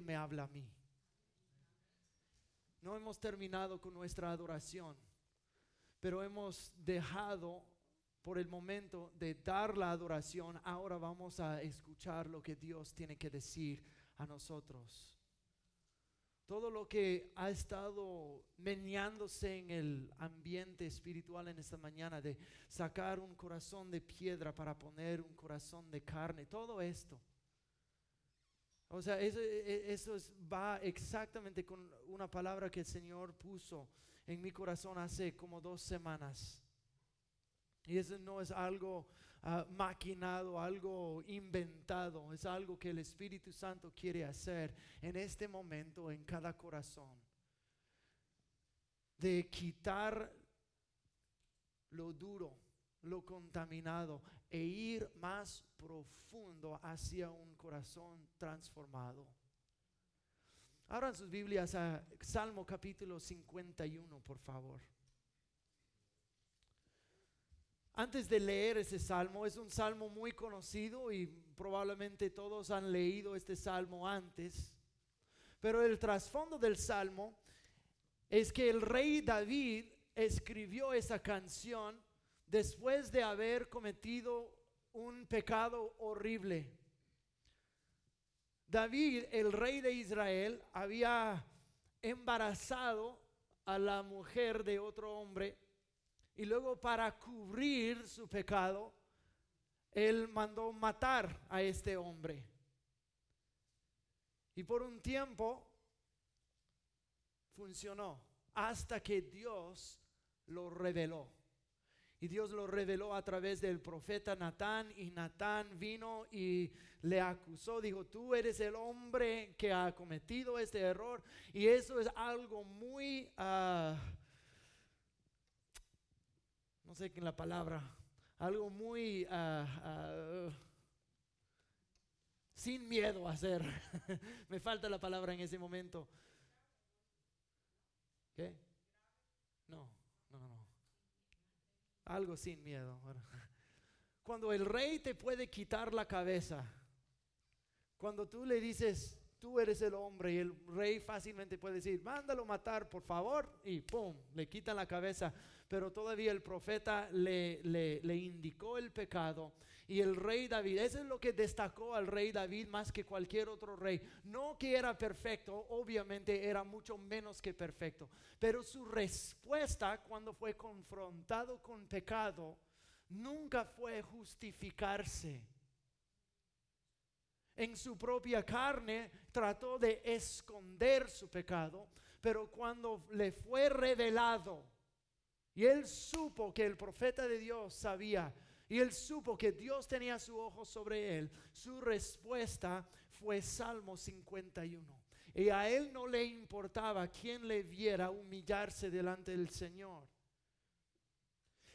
Me habla a mí. No hemos terminado con nuestra adoración, pero hemos dejado por el momento de dar la adoración. Ahora vamos a escuchar lo que Dios tiene que decir a nosotros. Todo lo que ha estado meneándose en el ambiente espiritual en esta mañana de sacar un corazón de piedra para poner un corazón de carne, todo esto o sea, eso, e, eso va exactamente con una palabra que el Señor puso en mi corazón hace como dos semanas. Y eso no es algo ah, maquinado, algo inventado, es algo que el Espíritu Santo quiere hacer en este momento en cada corazón. De quitar lo duro lo contaminado e ir más profundo hacia un corazón transformado. Abran sus Biblias a Salmo capítulo 51, por favor. Antes de leer ese salmo, es un salmo muy conocido y probablemente todos han leído este salmo antes, pero el trasfondo del salmo es que el rey David escribió esa canción después de haber cometido un pecado horrible. David, el rey de Israel, había embarazado a la mujer de otro hombre y luego para cubrir su pecado, él mandó matar a este hombre. Y por un tiempo funcionó hasta que Dios lo reveló. Y Dios lo reveló a través del profeta Natán y Natán vino y le acusó, dijo, tú eres el hombre que ha cometido este error. Y eso es algo muy, ah, no sé qué la palabra, algo muy... Ah, ah, sin miedo a hacer. Me falta la palabra en ese momento. ¿Qué? No algo sin miedo. Cuando el rey te puede quitar la cabeza, cuando tú le dices, tú eres el hombre, y el rey fácilmente puede decir, mándalo matar, por favor, y pum, le quitan la cabeza. Pero todavía el profeta le, le, indicó el pecado. Y el rey David, eso es lo que destacó al rey David más que cualquier otro rey. No que era perfecto, obviamente era mucho menos que perfecto. Pero su respuesta cuando fue confrontado con pecado, nunca fue justificarse en su propia carne trató de esconder su pecado, pero cuando le fue revelado y él supo que el profeta de Dios sabía y él supo que Dios tenía su ojo sobre él, su respuesta fue Salmo 51. Y a él no le importaba quién le viera humillarse delante del Señor.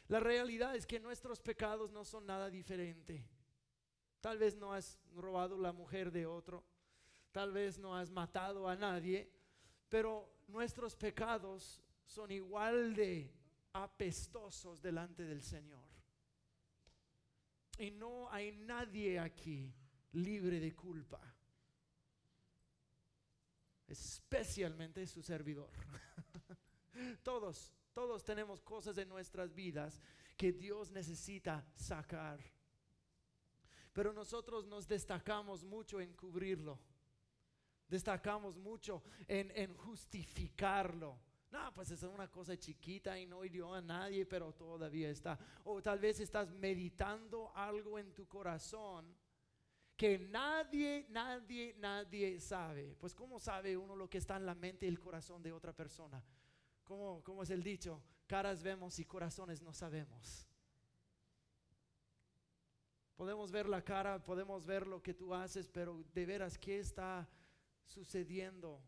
La realidad es que nuestros pecados no son nada diferente. Tal vez no has robado la mujer de otro, tal vez no has matado a nadie, pero nuestros pecados son igual de apestosos delante del Señor. Y no hay nadie aquí libre de culpa, especialmente su servidor. todos, todos tenemos cosas en nuestras vidas que Dios necesita sacar pero nosotros nos destacamos mucho en cubrirlo. Destacamos mucho en, justificarlo. No, pues es una cosa chiquita y no hirió a nadie, pero todavía está. O tal vez estás meditando algo en tu corazón que nadie, nadie, nadie sabe. Pues ¿cómo sabe uno lo que está en la mente y el corazón de otra persona? ¿Cómo, cómo es el dicho? Caras vemos y corazones no sabemos. Podemos ver la cara, podemos ver lo que tú haces, pero de veras, ¿qué está sucediendo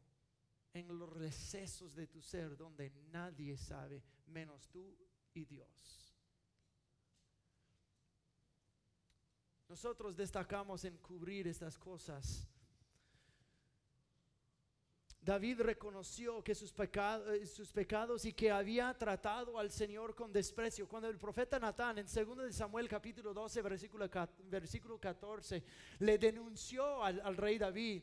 en los recesos de tu ser donde nadie sabe, menos tú y Dios? Nosotros destacamos en cubrir estas cosas David reconoció que sus, pecados, eh, sus pecados y que había tratado al Señor con desprecio. Cuando el profeta Natán en 2 Samuel capítulo 12 versículo, versículo 14 le denunció al, rey David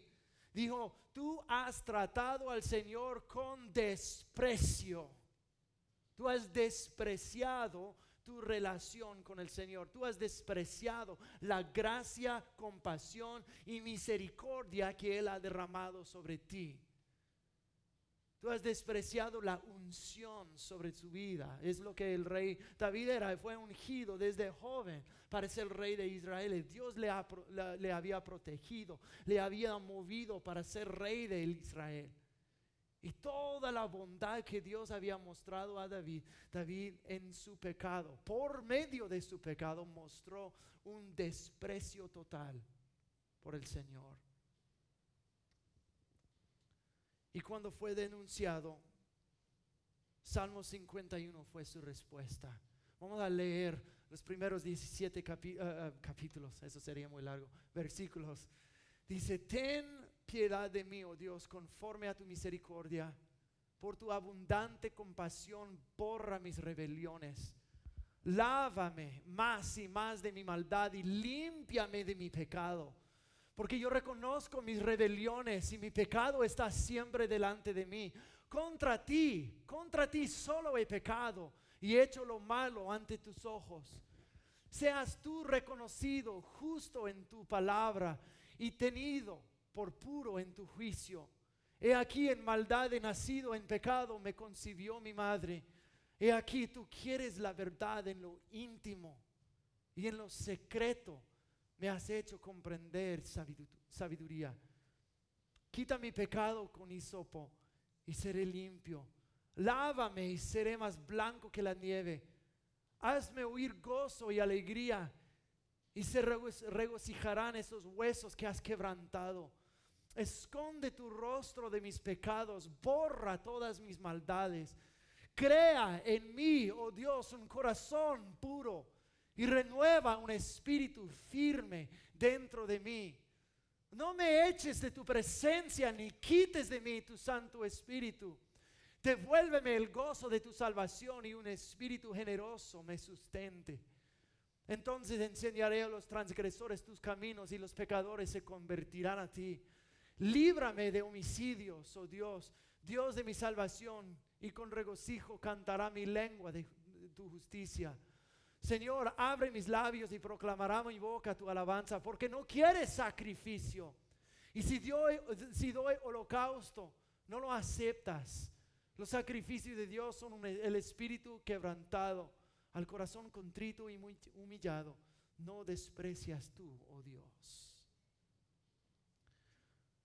Dijo, tú has tratado al Señor con desprecio. Tú has despreciado tu relación con el Señor. Tú has despreciado la gracia, compasión y misericordia que Él ha derramado sobre ti. Tú has despreciado la unción sobre su vida. Es lo que el rey David era. Fue ungido desde joven para ser rey de Israel. Dios le había protegido, le había movido para ser rey de Israel. Y toda la bondad que Dios había mostrado a David, David en su pecado, por medio de su pecado, mostró un desprecio total por el Señor. Y cuando fue denunciado, Salmo 51 fue su respuesta. Vamos a leer los primeros 17 eh, eh, capítulos, eso sería muy largo, versículos. Dice, ten piedad de mí, oh Dios, conforme a tu misericordia. Por tu abundante compasión, borra mis rebeliones. Lávame más y más de mi maldad y límpiame de mi pecado porque yo reconozco mis rebeliones y mi pecado está siempre delante de mí. Contra ti, contra ti solo he pecado y he hecho lo malo ante tus ojos. Seas tú reconocido justo en tu palabra y tenido por puro en tu juicio. He aquí en maldad he nacido, en pecado me concibió mi madre. He aquí tú quieres la verdad en lo íntimo y en lo secreto me has hecho comprender sabiduría. Quita mi pecado con hisopo y seré limpio. Lávame y seré más blanco que la nieve. Hazme oír gozo y alegría y se regocijarán esos huesos que has quebrantado. Esconde tu rostro de mis pecados, borra todas mis maldades. Crea en mí, oh Dios, un corazón puro y renueva un espíritu firme dentro de mí. No me eches de tu presencia ni quites de mí tu Santo Espíritu. Devuélveme el gozo de tu salvación y un espíritu generoso me sustente. Entonces enseñaré a los transgresores tus caminos y los pecadores se convertirán a ti. Líbrame de homicidios, oh Dios, Dios de mi salvación, y con regocijo cantará mi lengua de tu justicia. Señor, abre mis labios y proclamará mi boca tu alabanza, porque no quieres sacrificio. Y si doy, si doy holocausto, no lo aceptas. Los sacrificios de Dios son el espíritu quebrantado, al corazón contrito y muy humillado. No desprecias tú, oh Dios.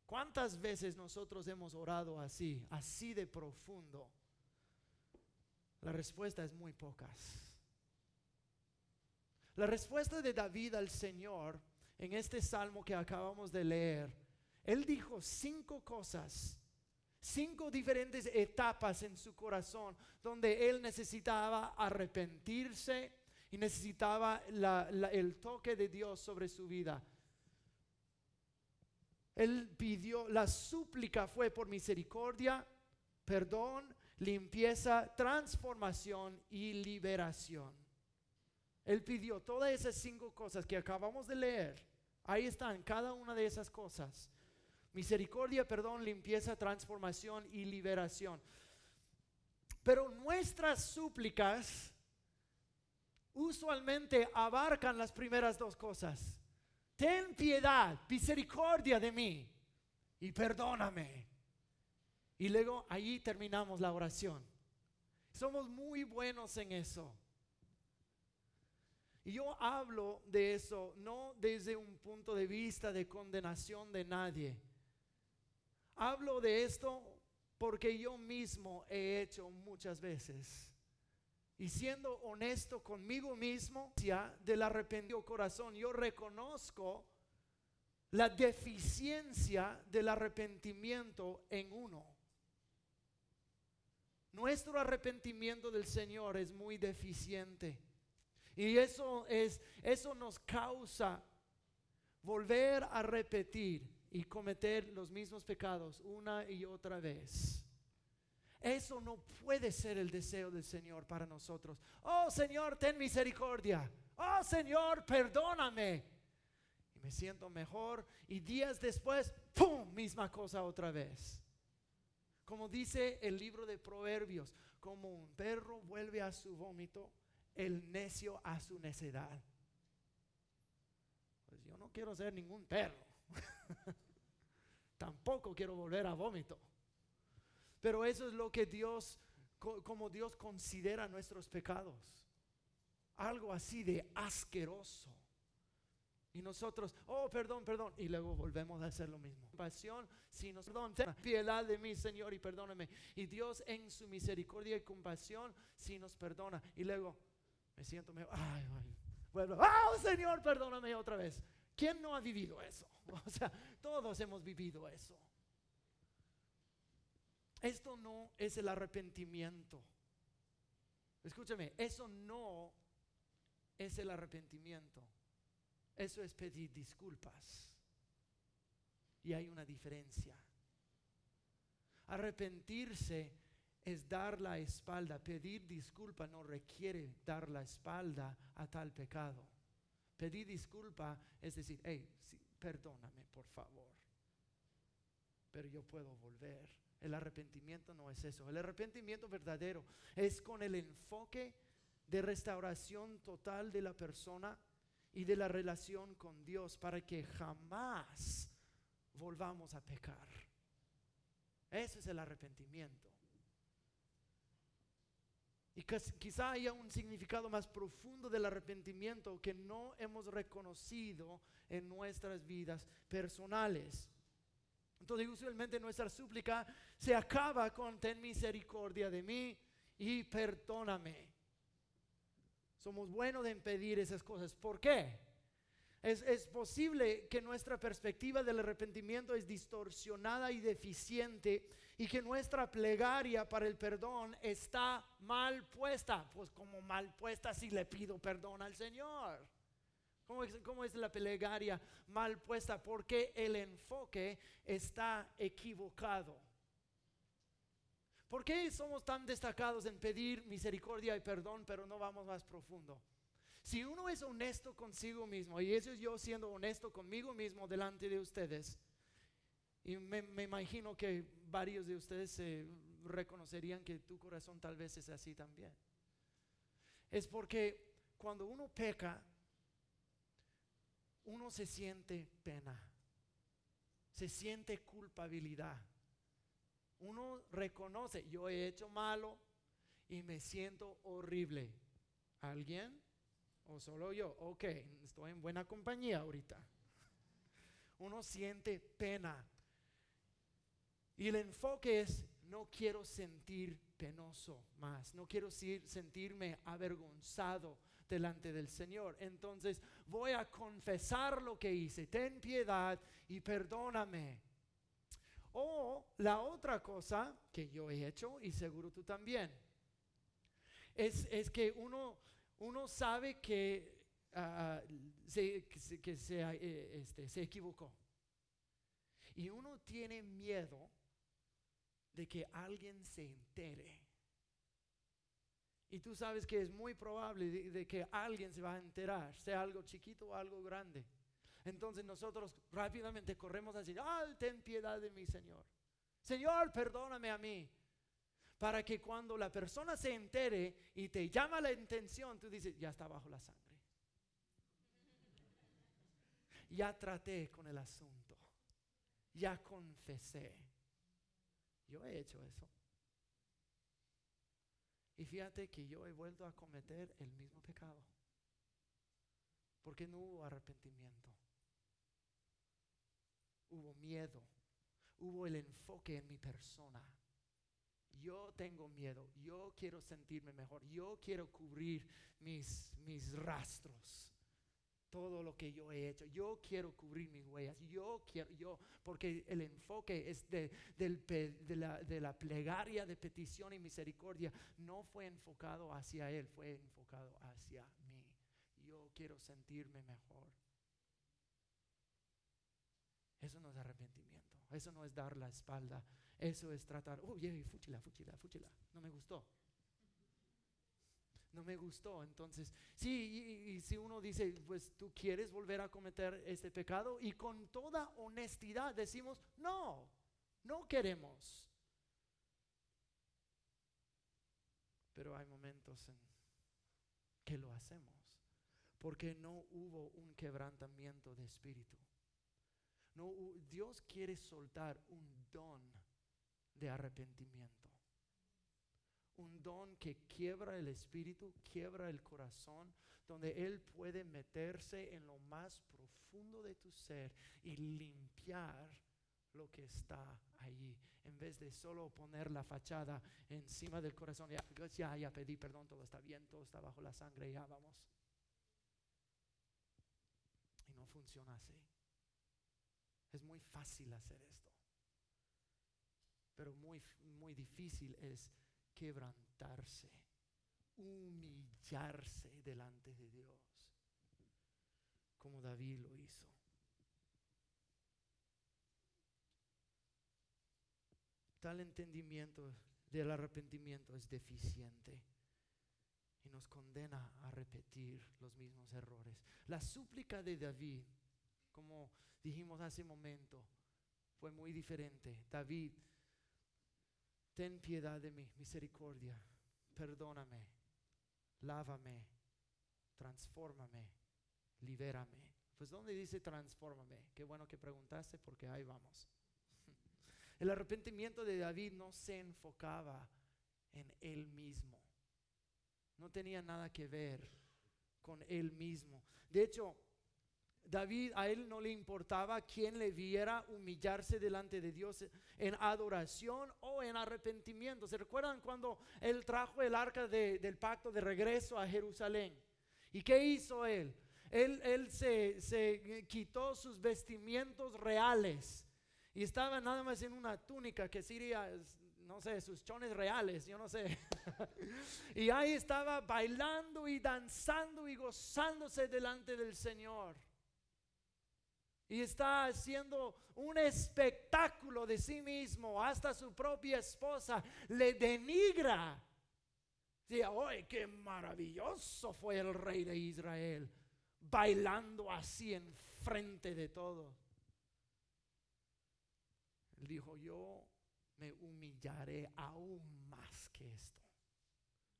¿Cuántas veces nosotros hemos orado así, así de profundo? La respuesta es muy pocas. La respuesta de David al Señor en este salmo que acabamos de leer, él dijo cinco cosas, cinco diferentes etapas en su corazón donde él necesitaba arrepentirse y necesitaba el toque de Dios sobre su vida. Él pidió, la súplica fue por misericordia, perdón, limpieza, transformación y liberación. Él pidió todas esas cinco cosas que acabamos de leer. Ahí están, cada una de esas cosas. Misericordia, perdón, limpieza, transformación y liberación. Pero nuestras súplicas usualmente abarcan las primeras dos cosas. Ten piedad, misericordia de mí y perdóname. Y luego ahí terminamos la oración. Somos muy buenos en eso. Y yo hablo de eso no desde un punto de vista de condenación de nadie. Hablo de esto porque yo mismo he hecho muchas veces. Y siendo honesto conmigo mismo, ya del arrepentido corazón, yo reconozco la deficiencia del arrepentimiento en uno. Nuestro arrepentimiento del Señor es muy deficiente. Y eso es eso nos causa volver a repetir y cometer los mismos pecados una y otra vez. Eso no puede ser el deseo del Señor para nosotros. Oh Señor, ten misericordia. Oh Señor, perdóname. y me siento mejor y días después, ¡pum!, misma cosa otra vez. Como dice el libro de Proverbios, como un perro vuelve a su vómito, el necio a su necedad. Pues yo no quiero ser ningún perro. Tampoco quiero volver a vómito. Pero eso es lo que Dios, como Dios considera nuestros pecados. Algo así de asqueroso. Y nosotros, oh, perdón, perdón. Y luego volvemos a hacer lo mismo. Compasión, si nos perdón, piedad de mí, Señor, y perdóname. Y Dios en su misericordia y compasión, si nos perdona. Y luego me siento mejor. Ay, ay. Vuelvo, oh, Señor, perdóname otra vez. ¿Quién no ha vivido eso? O sea, todos hemos vivido eso. Esto no es el arrepentimiento. Escúchame, eso no es el arrepentimiento. Eso es pedir disculpas. Y hay una diferencia. Arrepentirse es dar la espalda. Pedir disculpa no requiere dar la espalda a tal pecado. Pedir disculpa es decir, hey, perdóname por favor. Pero yo puedo volver. El arrepentimiento no es eso. El arrepentimiento verdadero es con el enfoque de restauración total de la persona y de la relación con Dios para que jamás volvamos a pecar. Ese es el arrepentimiento. Y quizá haya un significado más profundo del arrepentimiento que no hemos reconocido en nuestras vidas personales. Entonces usualmente nuestra súplica se acaba con ten misericordia de mí y perdóname. Somos buenos de impedir esas cosas. ¿Por qué? Es, posible que nuestra perspectiva del arrepentimiento es distorsionada y deficiente y que nuestra plegaria para el perdón está mal puesta. Pues como mal puesta si le pido perdón al Señor. ¿Cómo es, cómo es la plegaria mal puesta? Porque el enfoque está equivocado. ¿Por qué somos tan destacados en pedir misericordia y perdón, pero no vamos más profundo? Si uno es honesto consigo mismo, y eso es yo siendo honesto conmigo mismo delante de ustedes, y me, imagino que varios de ustedes se reconocerían que tu corazón tal vez es así también. Es porque cuando uno peca, uno se siente pena, se siente culpabilidad uno reconoce, yo he hecho malo y me siento horrible. ¿Alguien? ¿O solo yo? Ok, estoy en buena compañía ahorita. Uno siente pena. Y el enfoque es, no quiero sentir penoso más, no quiero sentirme avergonzado delante del Señor. Entonces voy a confesar lo que hice. Ten piedad y perdóname. O la otra cosa que yo he hecho, y seguro tú también, es, que uno, uno sabe que, ah, se, que se, eh, este, se equivocó. Y uno tiene miedo de que alguien se entere. Y tú sabes que es muy probable de, que alguien se va a enterar, sea algo chiquito o algo grande. Entonces nosotros rápidamente corremos a decir, ah, ten piedad de mí, Señor. Señor, perdóname a mí. Para que cuando la persona se entere y te llama la intención, tú dices, ya está bajo la sangre. Ya traté con el asunto. Ya confesé. Yo he hecho eso. Y fíjate que yo he vuelto a cometer el mismo pecado. Porque no hubo arrepentimiento hubo miedo, hubo el enfoque en mi persona. Yo tengo miedo, yo quiero sentirme mejor, yo quiero cubrir mis, mis rastros, todo lo que yo he hecho, yo quiero cubrir mis huellas, yo quiero, yo, porque el enfoque es de, de, la, de la plegaria de petición y misericordia, no fue enfocado hacia Él, fue enfocado hacia mí. Yo quiero sentirme mejor. Eso no es arrepentimiento. Eso no es dar la espalda. Eso es tratar, oh, yeah, fúchila, fúchila, fúchila. No me gustó. no me gustó. Entonces, sí, y, si uno dice, pues tú quieres volver a cometer este pecado y con toda honestidad decimos, no, no queremos. Pero hay momentos en que lo hacemos porque no hubo un quebrantamiento de espíritu. No, Dios quiere soltar un don de arrepentimiento. Un don que quiebra el espíritu, quiebra el corazón, donde Él puede meterse en lo más profundo de tu ser y limpiar lo que está allí, en vez de solo poner la fachada encima del corazón. Ya, ya, ya pedí perdón, todo está bien, todo está bajo la sangre, ya vamos. Y no funciona así. Es muy fácil hacer esto, pero muy, muy difícil es quebrantarse, humillarse delante de Dios, como David lo hizo. Tal entendimiento del arrepentimiento es deficiente y nos condena a repetir los mismos errores. La súplica de David, como dijimos hace un momento, fue muy diferente. David, ten piedad de mí, misericordia, perdóname, lávame, transfórmame, libérame. Pues ¿dónde dice transfórmame? Qué bueno que preguntaste porque ahí vamos. El arrepentimiento de David no se enfocaba en él mismo. No tenía nada que ver con él mismo. De hecho, David a él no le importaba quién le viera humillarse delante de Dios en adoración o en arrepentimiento. ¿Se recuerdan cuando él trajo el arca del pacto de regreso a Jerusalén? ¿Y qué hizo él? Él, él se, se quitó sus vestimientos reales y estaba nada más en una túnica que sería, no sé, sus chones reales, yo no sé. y ahí estaba bailando y danzando y gozándose delante del Señor. Y está haciendo un espectáculo de sí mismo, hasta su propia esposa le denigra. Dice, ¡ay, qué maravilloso fue el rey de Israel! Bailando así en frente de todos dijo, yo me humillaré aún más que esto.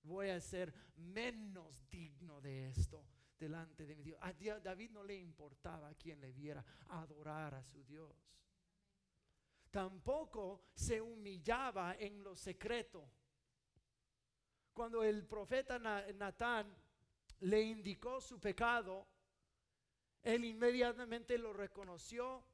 Voy a ser menos digno de esto delante de mi Dios. A David no le importaba a quien le viera adorar a su Dios. Tampoco se humillaba en lo secreto. Cuando el profeta Natán le indicó su pecado, él inmediatamente lo reconoció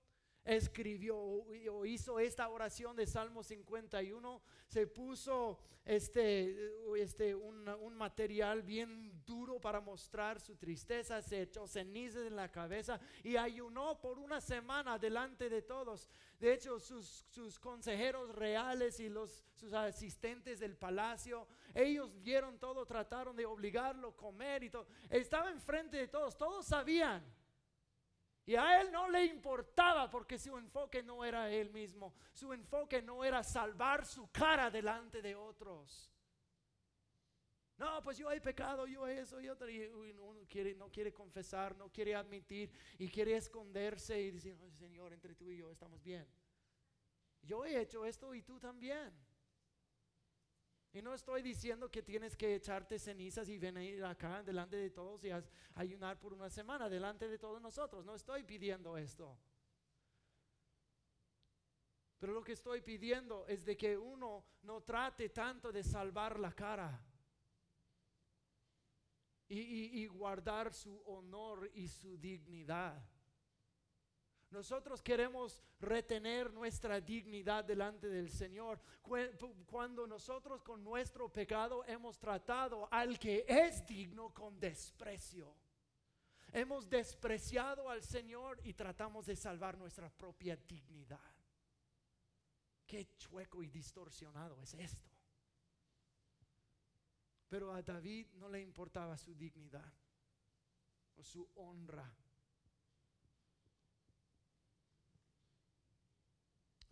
escribió o hizo esta oración de Salmo 51, se puso este, este, un, un, material bien duro para mostrar su tristeza, se echó cenizas en la cabeza y ayunó por una semana delante de todos. De hecho, sus, sus consejeros reales y los, sus asistentes del palacio, ellos vieron todo, trataron de obligarlo a comer y todo. Estaba enfrente de todos, todos sabían y a él no le importaba porque su enfoque no era él mismo. Su enfoque no era salvar su cara delante de otros. No, pues yo he pecado, yo eso y otro. Y uno quiere, no quiere confesar, no quiere admitir y quiere esconderse y decir, Señor, entre tú y yo estamos bien. Yo he hecho esto y tú también. Y no estoy diciendo que tienes que echarte cenizas y venir acá delante de todos y ayunar por una semana delante de todos nosotros. No estoy pidiendo esto. Pero lo que estoy pidiendo es de que uno no trate tanto de salvar la cara y guardar su honor y su dignidad. Nosotros queremos retener nuestra dignidad delante del Señor cuando nosotros con nuestro pecado hemos tratado al que es digno con desprecio. Hemos despreciado al Señor y tratamos de salvar nuestra propia dignidad. Qué chueco y distorsionado es esto. Pero a David no le importaba su dignidad o su honra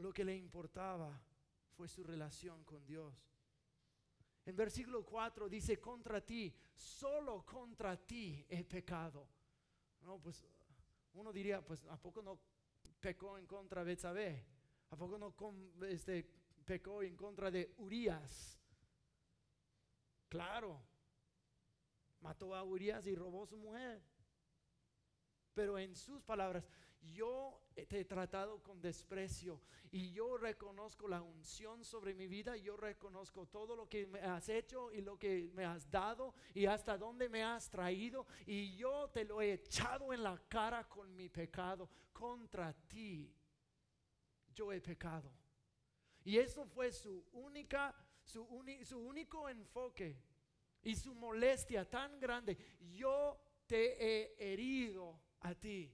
Lo que le importaba fue su relación con Dios. En versículo 4 dice, contra ti, solo contra ti he pecado. No, pues uno diría, pues ¿a poco no pecó en contra de Betsabé? ¿A poco no este, pecó en contra de Urias? Claro, mató a Urias y robó su mujer. Pero en sus palabras, yo te he tratado con desprecio y yo reconozco la unción sobre mi vida, yo reconozco todo lo que me has hecho y lo que me has dado y hasta dónde me has traído y yo te lo he echado en la cara con mi pecado contra ti. Yo he pecado. Y eso fue su única su, su único enfoque y su molestia tan grande. Yo te he herido a ti.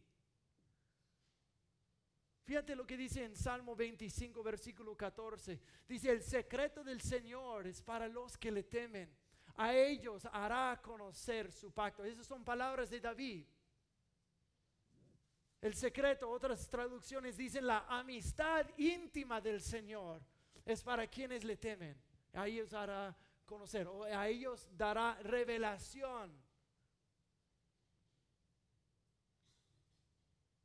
Fíjate lo que dice en Salmo 25, versículo 14. Dice, el secreto del Señor es para los que le temen. A ellos hará conocer su pacto. Esas son palabras de David. El secreto, otras traducciones dicen la amistad íntima del Señor es para quienes le temen. A ellos hará conocer, o a ellos dará revelación.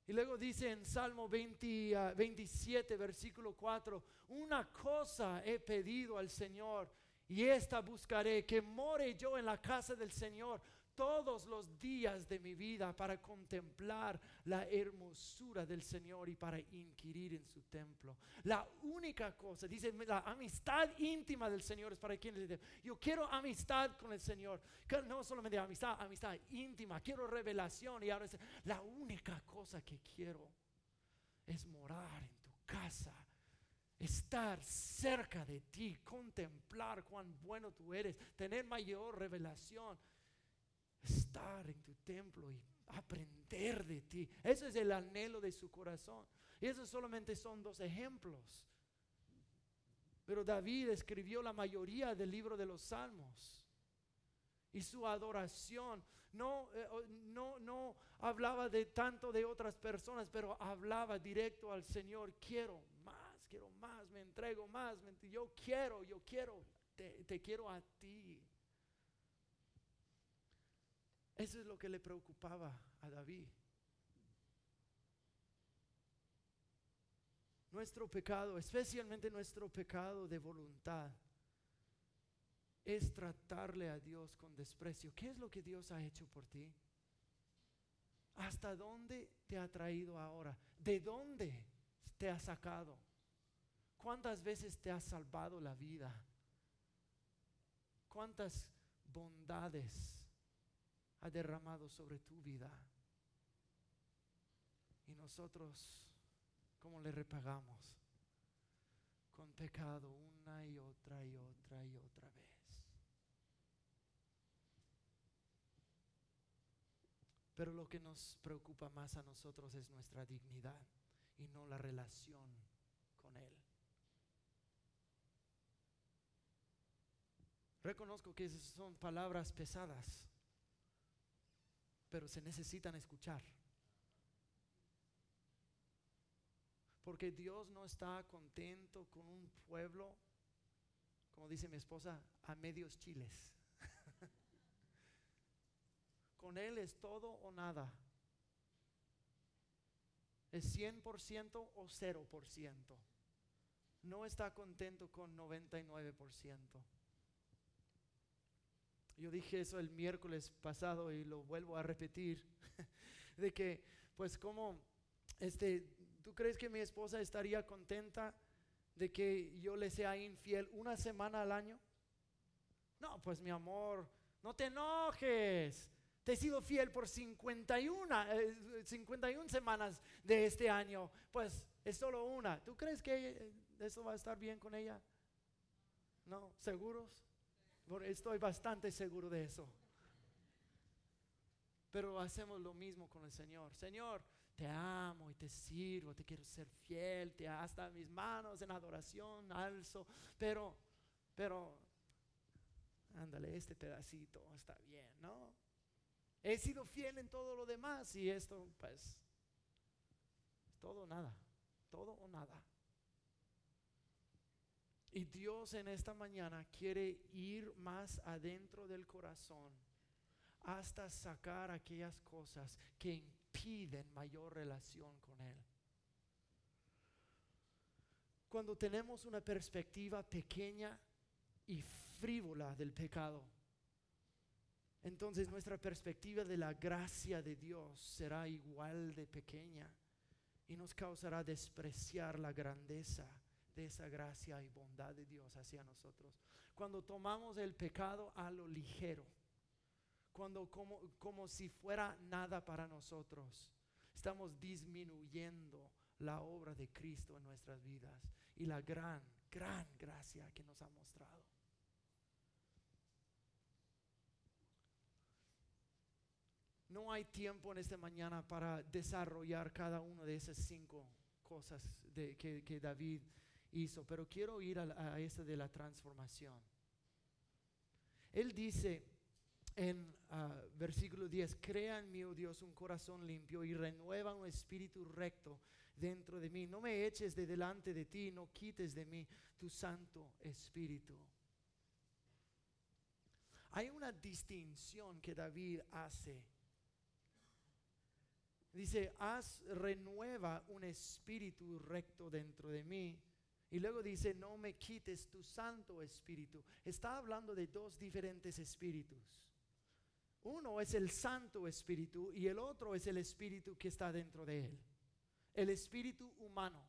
Y luego dice en Salmo 27, ah, versículo 4, una cosa he pedido al Señor y esta buscaré, que more yo en la casa del Señor todos los días de mi vida para contemplar la hermosura del Señor y para inquirir en su templo. La única cosa, dice, la amistad íntima del Señor es para quienes yo quiero amistad con el Señor, no solamente amistad, amistad íntima, quiero revelación y ahora la única cosa que quiero es morar en tu casa estar cerca de ti, contemplar cuán bueno tú eres, tener mayor revelación estar en tu templo y aprender de ti. Ese es el anhelo de su corazón. Y esos solamente son dos ejemplos. Pero David escribió la mayoría del libro de los Salmos. Y su adoración no, eh, no, no hablaba de tanto de otras personas, pero hablaba directo al Señor. Quiero más, quiero más, me entrego más. yo quiero, yo quiero, te quiero a ti. Eso es lo que le preocupaba a David. Nuestro pecado, especialmente nuestro pecado de voluntad, es tratarle a Dios con desprecio. ¿Qué es lo que Dios ha hecho por ti? ¿Hasta dónde te ha traído ahora? ¿De dónde te ha sacado? ¿Cuántas veces te ha salvado la vida? ¿Cuántas bondades ha derramado sobre tu vida. Y nosotros, ¿cómo le repagamos? Con pecado una y otra y otra y otra vez. Pero lo que nos preocupa más a nosotros es nuestra dignidad y no la relación con Él. Reconozco que son palabras pesadas pero se necesitan escuchar. Porque Dios no está contento con un pueblo, como dice mi esposa, a medios chiles. con Él es todo o nada. Es 100% o 0%. No está contento con 99%. Yo dije eso el miércoles pasado y lo vuelvo a repetir, de que pues como, este, ¿tú crees que mi esposa estaría contenta de que yo le sea infiel una semana al año? No, pues mi amor, no te enojes. Te he sido fiel por 51, 51 eh, semanas de este año. Pues es solo una. ¿Tú crees que eso va a estar bien con ella? No, ¿seguros? Estoy bastante seguro de eso. Pero hacemos lo mismo con el Señor. Señor, te amo y te sirvo, te quiero ser fiel, te hasta mis manos en adoración alzo, pero, pero, ándale, este pedacito está bien, ¿no? He sido fiel en todo lo demás y esto, pues, todo o nada, todo o nada. Y Dios en esta mañana quiere ir más adentro del corazón hasta sacar aquellas cosas que impiden mayor relación con Él. Cuando tenemos una perspectiva pequeña y frívola del pecado, entonces nuestra perspectiva de la gracia de Dios será igual de pequeña y nos causará despreciar la grandeza de esa gracia y bondad de Dios hacia nosotros. Cuando tomamos el pecado a lo ligero, cuando como, como si fuera nada para nosotros, estamos disminuyendo la obra de Cristo en nuestras vidas y la gran, gran gracia que nos ha mostrado. No hay tiempo en esta mañana para desarrollar cada una de esas cinco cosas de, que, que David hizo, pero quiero ir a, a esta de la transformación. Él dice en ah, versículo 10, crea en mí, oh Dios, un corazón limpio y renueva un espíritu recto dentro de mí. No me eches de delante de ti, no quites de mí tu santo espíritu. Hay una distinción que David hace. Dice, haz, renueva un espíritu recto dentro de mí y luego dice, no me quites tu Santo Espíritu. Está hablando de dos diferentes espíritus. Uno es el Santo Espíritu y el otro es el Espíritu que está dentro de él. El Espíritu humano.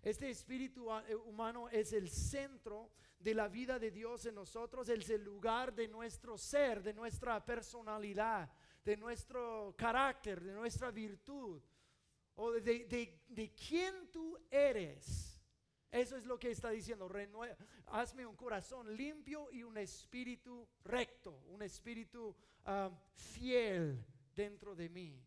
Este Espíritu eh, humano es el centro de la vida de Dios en nosotros, es el lugar de nuestro ser, de nuestra personalidad, de nuestro carácter, de nuestra virtud, o de, de, de quién tú eres. Eso es lo que está diciendo. hazme un corazón limpio y un espíritu recto, un espíritu ah, fiel dentro de mí.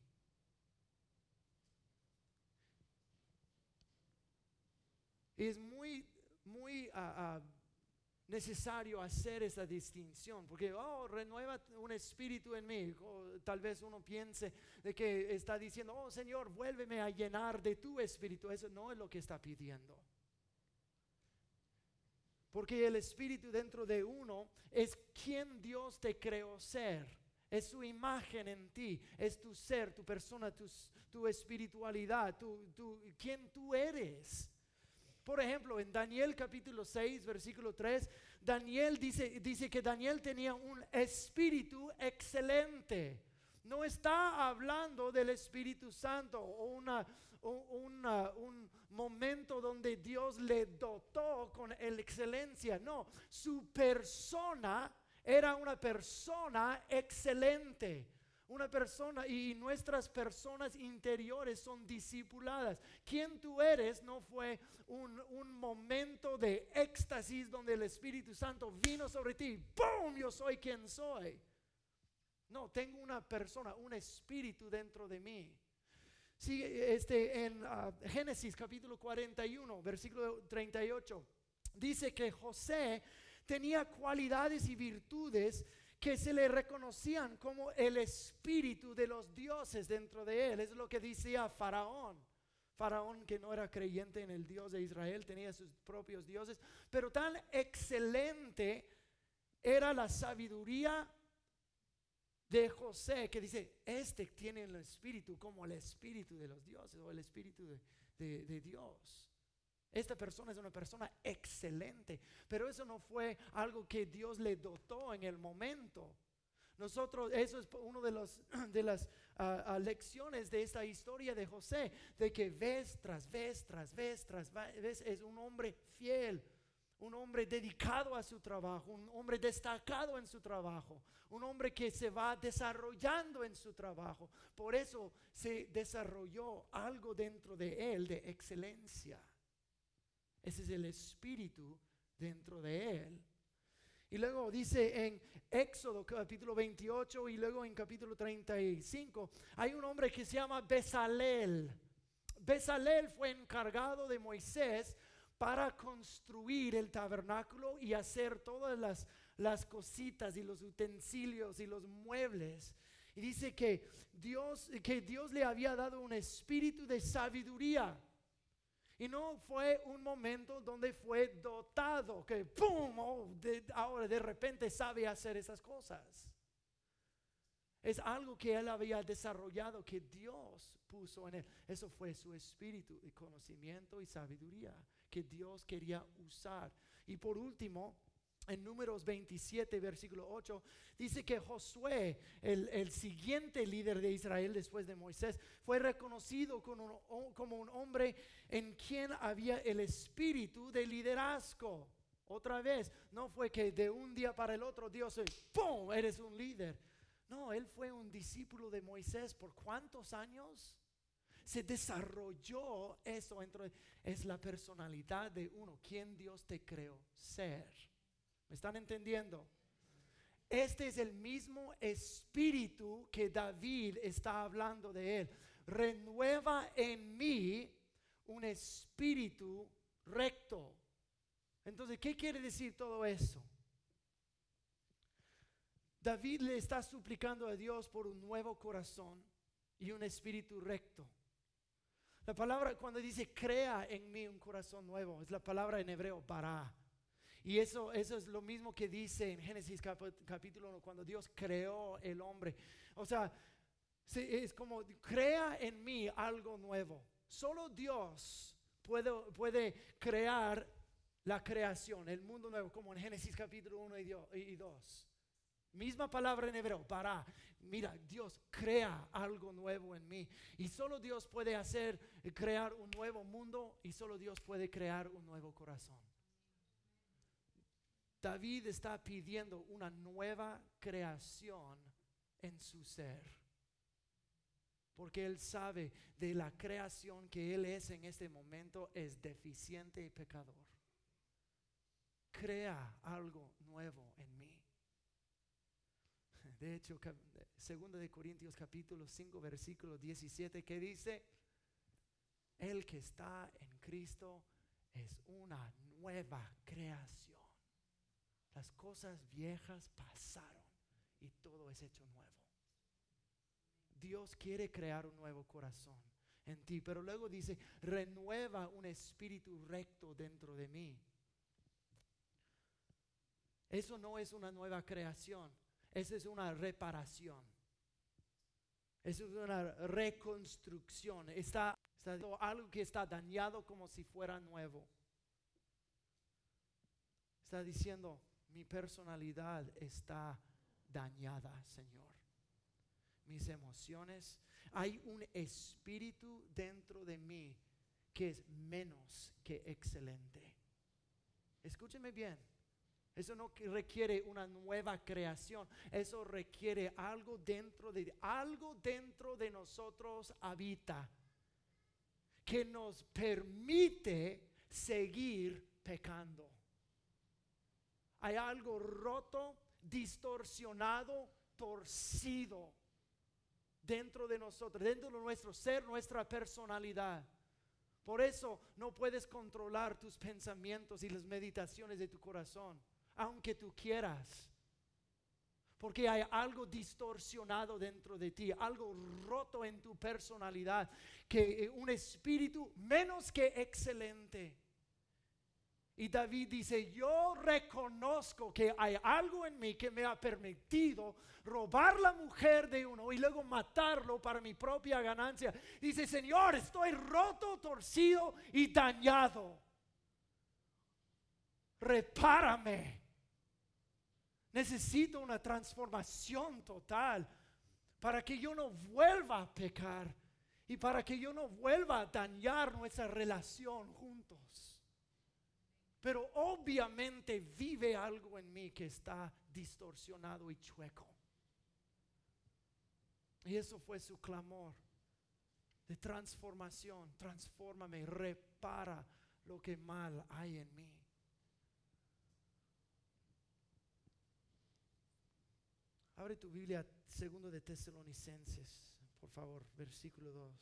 Es muy, muy ah, ah, necesario hacer esa distinción, porque, oh, renueva un espíritu en mí. tal vez uno piense de que está diciendo, oh Señor, vuélveme a llenar de tu espíritu. Eso no es lo que está pidiendo. Porque el espíritu dentro de uno es quien Dios te creó ser. Es su imagen en ti, es tu ser, tu persona, tu, espiritualidad, tu, quien tú eres. Por ejemplo, en Daniel capítulo 6, versículo 3, Daniel dice, dice que Daniel tenía un espíritu excelente. No está hablando del Espíritu Santo o una, un momento donde Dios le dotó con el excelencia. No, su persona era una persona excelente. Una persona y nuestras personas interiores son discipuladas. Quien tú eres no fue un, un, momento de éxtasis donde el Espíritu Santo vino sobre ti. ¡Pum! Yo soy quien soy. No, tengo una persona, un espíritu dentro de mí. Este, en ah, Génesis capítulo 41, versículo 38. Dice que José tenía cualidades y virtudes que se le reconocían como el espíritu de los dioses dentro de él. Es lo que decía Faraón. Faraón que no era creyente en el Dios de Israel, tenía sus propios dioses, pero tan excelente era la sabiduría de José que dice, este tiene el espíritu como el espíritu de los dioses o el espíritu de, de, Dios. Esta persona es una persona excelente, pero eso no fue algo que Dios le dotó en el momento. Nosotros, eso es uno de, de las ah, ah, lecciones de esta historia de José, de que vez tras vez, tras vez, tras vez, es un hombre fiel, un hombre dedicado a su trabajo, un hombre destacado en su trabajo, un hombre que se va desarrollando en su trabajo. Por eso se desarrolló algo dentro de él de excelencia. Ese es el espíritu dentro de él. Y luego dice en Éxodo capítulo 28 y luego en capítulo 35, hay un hombre que se llama Besalel. Besalel fue encargado de Moisés para construir el tabernáculo y hacer todas las, las cositas y los utensilios y los muebles. Y dice que Dios, que Dios le había dado un espíritu de sabiduría. Y no fue un momento donde fue dotado que, ¡pum! Oh, ahora de repente sabe hacer esas cosas. Es algo que él había desarrollado, que Dios puso en él. Eso fue su espíritu de conocimiento y sabiduría que Dios quería usar. Y por último, en números 27, versículo 8, dice que Josué, el, siguiente líder de Israel después de Moisés, fue reconocido como un, hombre en quien había el espíritu de liderazgo. Otra vez, no fue que de un día para el otro Dios, ¡pum!, eres un líder no, él fue un discípulo de Moisés por cuántos años? Se desarrolló eso dentro es la personalidad de uno, quien Dios te creó ser. ¿Me están entendiendo? Este es el mismo espíritu que David está hablando de él. Renueva en mí un espíritu recto. Entonces, ¿qué quiere decir todo eso? David le está suplicando a Dios por un nuevo corazón y un espíritu recto. La palabra cuando dice crea en mí un corazón nuevo, es la palabra en hebreo para. Y eso, eso es lo mismo que dice en Génesis capítulo 1, cuando Dios creó el hombre. O sea, es como crea en mí algo nuevo. Solo Dios puede, puede crear la creación, el mundo nuevo, como en Génesis capítulo 1 y 2. Misma palabra en hebreo, para. Mira, Dios crea algo nuevo en mí. Y solo Dios puede hacer, eh, crear un nuevo mundo y solo Dios puede crear un nuevo corazón. David está pidiendo una nueva creación en su ser. Porque él sabe de la creación que él es en este momento es deficiente y pecador. Crea algo nuevo en mí. De hecho, segundo de Corintios capítulo 5 versículo 17 que dice, el que está en Cristo es una nueva creación. Las cosas viejas pasaron y todo es hecho nuevo. Dios quiere crear un nuevo corazón en ti, pero luego dice, renueva un espíritu recto dentro de mí. Eso no es una nueva creación, esa es una reparación. Esa es una reconstrucción. Está, está algo que está dañado como si fuera nuevo. Está diciendo, mi personalidad está dañada, Señor. Mis emociones. Hay un espíritu dentro de mí que es menos que excelente. Escúcheme bien. Eso no requiere una nueva creación. Eso requiere algo dentro de algo dentro de nosotros habita que nos permite seguir pecando. Hay algo roto, distorsionado, torcido dentro de nosotros, dentro de nuestro ser, nuestra personalidad. Por eso no puedes controlar tus pensamientos y las meditaciones de tu corazón aunque tú quieras. Porque hay algo distorsionado dentro de ti, algo roto en tu personalidad, que eh, un espíritu menos que excelente. Y David dice, yo reconozco que hay algo en mí que me ha permitido robar la mujer de uno y luego matarlo para mi propia ganancia. Dice, Señor, estoy roto, torcido y dañado. Repárame. Necesito una transformación total para que yo no vuelva a pecar y para que yo no vuelva a dañar nuestra relación juntos. Pero obviamente vive algo en mí que está distorsionado y chueco. Y eso fue su clamor de transformación. Transfórmame, repara lo que mal hay en mí. Abre tu Biblia, segundo de Tesalonicenses, por favor, versículo 2.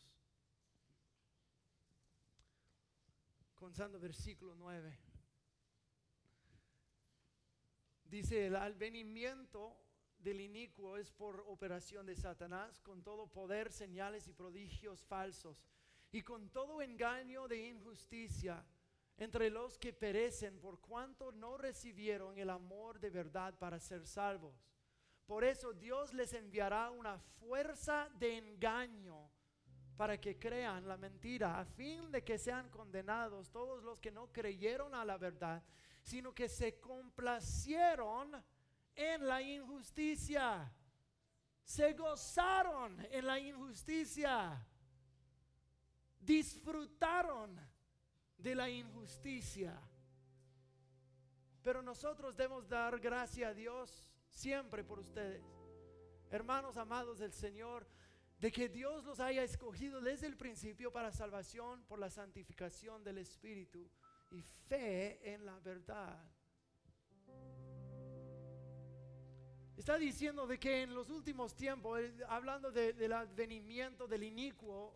Comenzando versículo 9. Dice, el alvenimiento del inicuo es por operación de Satanás, con todo poder, señales y prodigios falsos, y con todo engaño de injusticia entre los que perecen por cuanto no recibieron el amor de verdad para ser salvos. Por eso Dios les enviará una fuerza de engaño para que crean la mentira, a fin de que sean condenados todos los que no creyeron a la verdad, sino que se complacieron en la injusticia, se gozaron en la injusticia, disfrutaron de la injusticia. Pero nosotros debemos dar gracias a Dios siempre por ustedes. Hermanos amados del Señor, de que Dios los haya escogido desde el principio para salvación por la santificación del Espíritu y fe en la verdad. Está diciendo de que en los últimos tiempos, hablando del advenimiento del inicuo,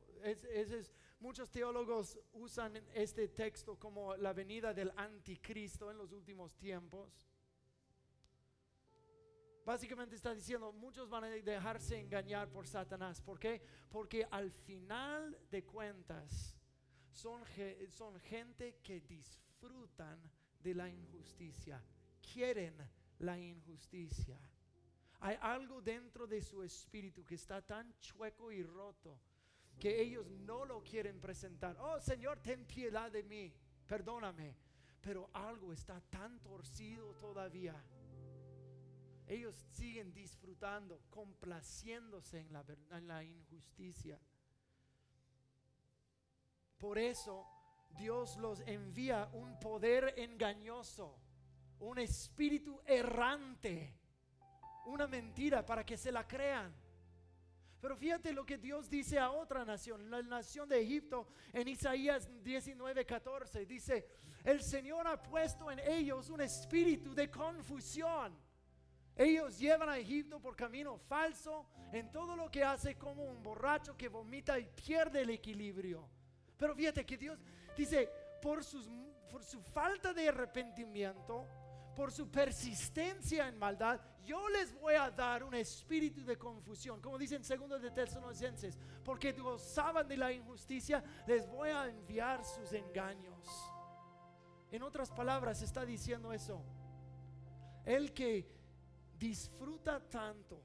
muchos teólogos usan este texto como la venida del anticristo en los últimos tiempos. Básicamente está diciendo, muchos van a dejarse engañar por Satanás. ¿Por qué? Porque al final de cuentas son, son gente que disfrutan de la injusticia, quieren la injusticia. Hay algo dentro de su espíritu que está tan chueco y roto que ellos no lo quieren presentar. Oh Señor, ten piedad de mí, perdóname. Pero algo está tan torcido todavía ellos siguen disfrutando, complaciéndose en la, en la injusticia. Por eso Dios los envía un poder engañoso, un espíritu errante, una mentira para que se la crean. Pero fíjate lo que Dios dice a otra nación, la nación de Egipto, en Isaías 19:14. Dice, el Señor ha puesto en ellos un espíritu de confusión ellos llevan a Egipto por camino falso en todo lo que hace como un borracho que vomita y pierde el equilibrio. Pero fíjate que Dios dice, por, por su falta de arrepentimiento, por su persistencia en maldad, yo les voy a dar un espíritu de confusión. Como dicen segundo de Tesalonicenses, porque gozaban de la injusticia, les voy a enviar sus engaños. En otras palabras, está diciendo eso. El que disfruta tanto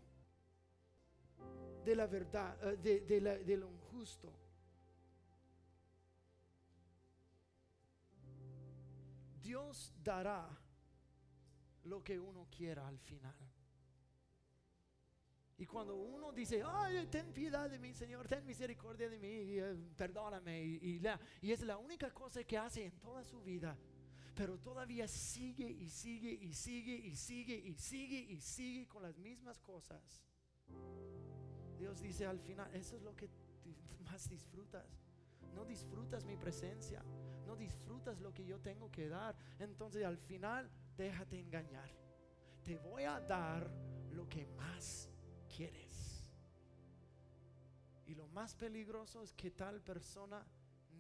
de la verdad, eh, de, de lo injusto. Dios dará lo que uno quiera al final. Y cuando uno dice, ay, ten piedad de mí, Señor, ten misericordia de mí, eh, perdóname, y, y es la única cosa que hace en toda su vida, pero todavía sigue y sigue y sigue y sigue y sigue y sigue con las mismas cosas. Dios dice al final, eso es lo que más disfrutas. No disfrutas mi presencia, no disfrutas lo que yo tengo que dar. Entonces al final déjate engañar. Te voy a dar lo que más quieres. Y lo más peligroso es que tal persona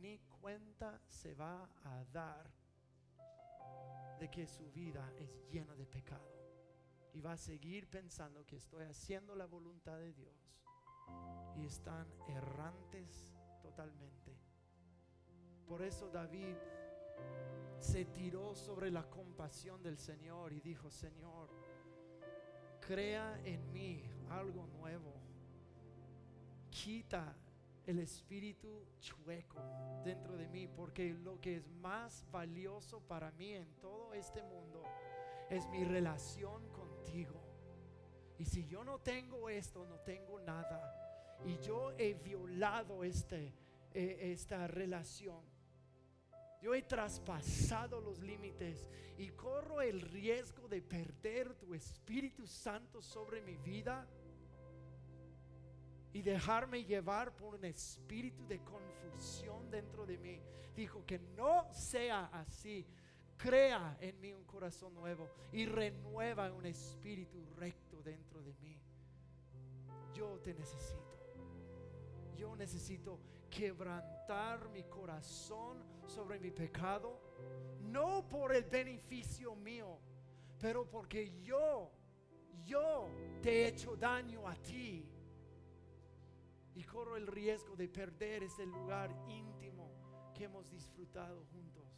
ni cuenta se va a dar de que su vida es llena de pecado y va a seguir pensando que estoy haciendo la voluntad de Dios y están errantes totalmente. Por eso David se tiró sobre la compasión del Señor y dijo, Señor, crea en mí algo nuevo. Quita el espíritu chueco dentro de mí, porque lo que es más valioso para mí en todo este mundo es mi relación contigo. Y si yo no tengo esto, no tengo nada. Y yo he violado este, eh, esta relación. Yo he traspasado los límites y corro el riesgo de perder tu Espíritu Santo sobre mi vida y dejarme llevar por un espíritu de confusión dentro de mí. Dijo que no sea así. Crea en mí un corazón nuevo y renueva un espíritu recto dentro de mí. Yo te necesito. Yo necesito quebrantar mi corazón sobre mi pecado, no por el beneficio mío, pero porque yo, yo te he hecho daño a ti y corro el riesgo de perder ese lugar íntimo que hemos disfrutado juntos.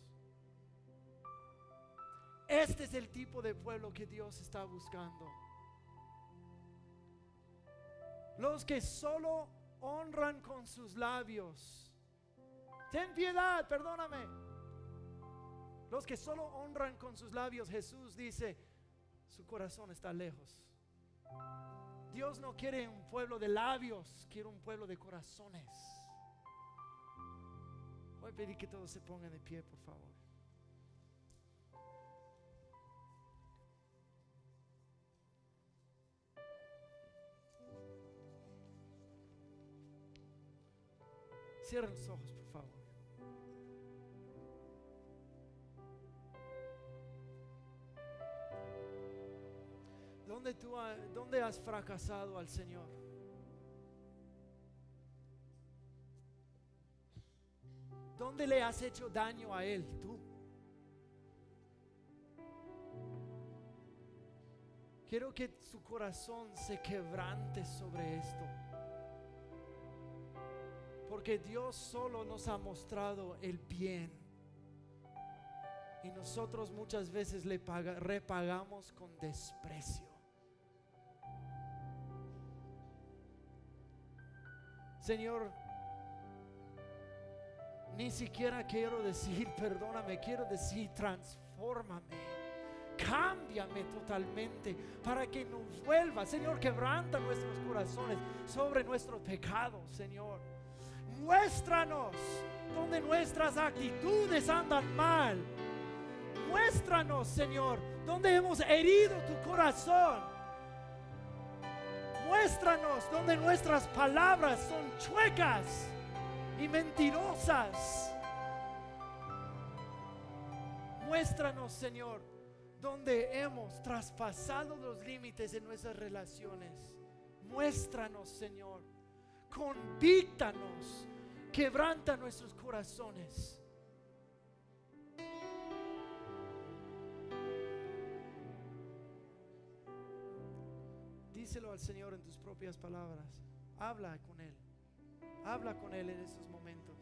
Este es el tipo de pueblo que Dios está buscando. Los que solo honran con sus labios. Ten piedad, perdóname. Los que solo honran con sus labios, Jesús dice, su corazón está lejos. Dios no quiere un pueblo de labios, quiere un pueblo de corazones. Voy a pedir que todos se pongan de pie, por favor. Cierren los ojos, por favor. ¿Dónde, tú ¿Dónde has fracasado al Señor? ¿Dónde le has hecho daño a Él tú? Quiero que su corazón se quebrante sobre esto. Porque Dios solo nos ha mostrado el bien. Y nosotros muchas veces le repagamos con desprecio. Señor, ni siquiera quiero decir perdóname, quiero decir transfórmame. Cámbiame totalmente para que no vuelva. Señor, quebranta nuestros corazones sobre nuestros pecados, Señor. Muéstranos donde nuestras actitudes andan mal. Muéstranos, Señor, donde hemos herido tu corazón. Muéstranos donde nuestras palabras son chuecas y mentirosas. Muéstranos, Señor, donde hemos traspasado los límites de nuestras relaciones. Muéstranos, Señor. Convíctanos. Quebranta nuestros corazones. Díselo al Señor en tus propias palabras. Habla con Él. Habla con Él en estos momentos.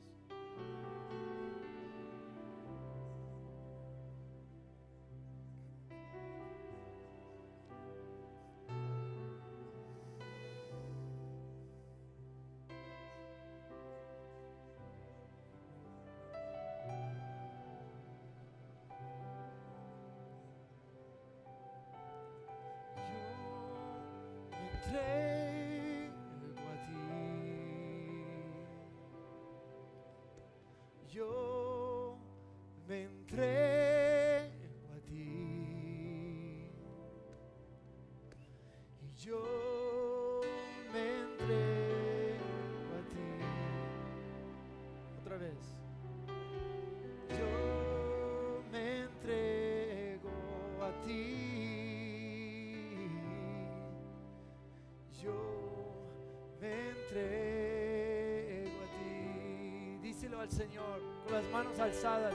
Señor con las manos alzadas.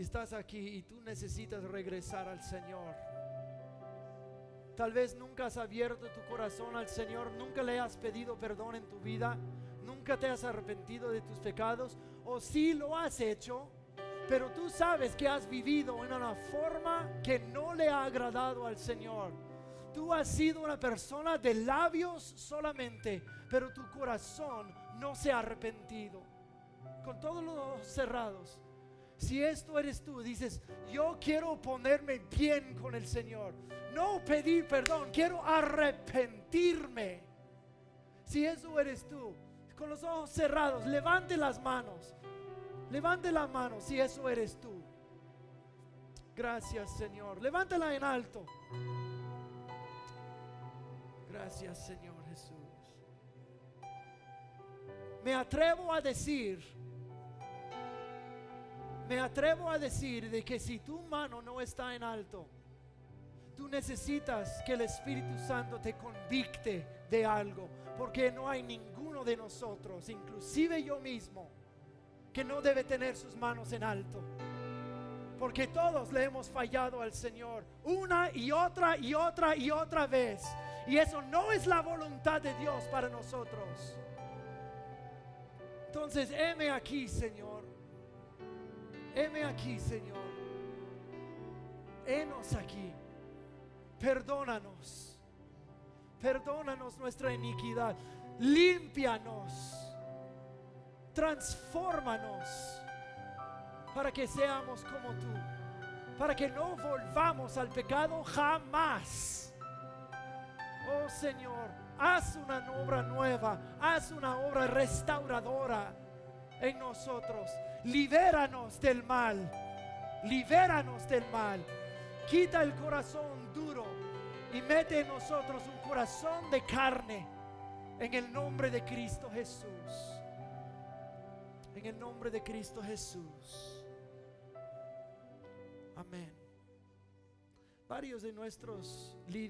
Estás aquí y tú necesitas regresar al Señor, tal vez nunca has abierto tu corazón al Señor, nunca le has pedido perdón en tu vida, nunca te has arrepentido de tus pecados, o si lo has hecho, pero tú sabes que has vivido en una forma que no le ha agradado al Señor. Tú has sido una persona de labios solamente, pero tu corazón no se ha arrepentido. Con todos los cerrados. Si esto eres tú, dices, yo quiero ponerme bien con el Señor. No pedir perdón, quiero arrepentirme. Si eso eres tú, con los ojos cerrados, levante las manos. Levante la mano si eso eres tú. Gracias Señor. Levántala en alto. Gracias Señor Jesús. Me atrevo a decir Me atrevo a decir de que si tu mano no está en alto, tú necesitas que el Espíritu Santo te convicte de algo, porque no hay ninguno de nosotros, inclusive yo mismo, que no debe tener sus manos en alto. Porque todos le hemos fallado al Señor una y otra y otra y otra vez. Y eso no es la voluntad de Dios para nosotros. Entonces, heme aquí, Señor. Heme aquí, Señor. Henos aquí. Perdónanos. Perdónanos nuestra iniquidad. Límpianos. Transfórmanos para que seamos como tú, para que no volvamos al pecado jamás. Oh Señor, haz una obra nueva, haz una obra restauradora en nosotros. Libéranos del mal, libéranos del mal. Quita el corazón duro y mete en nosotros un corazón de carne en el nombre de Cristo Jesús. En el nombre de Cristo Jesús. Amén. Varios de nuestros líderes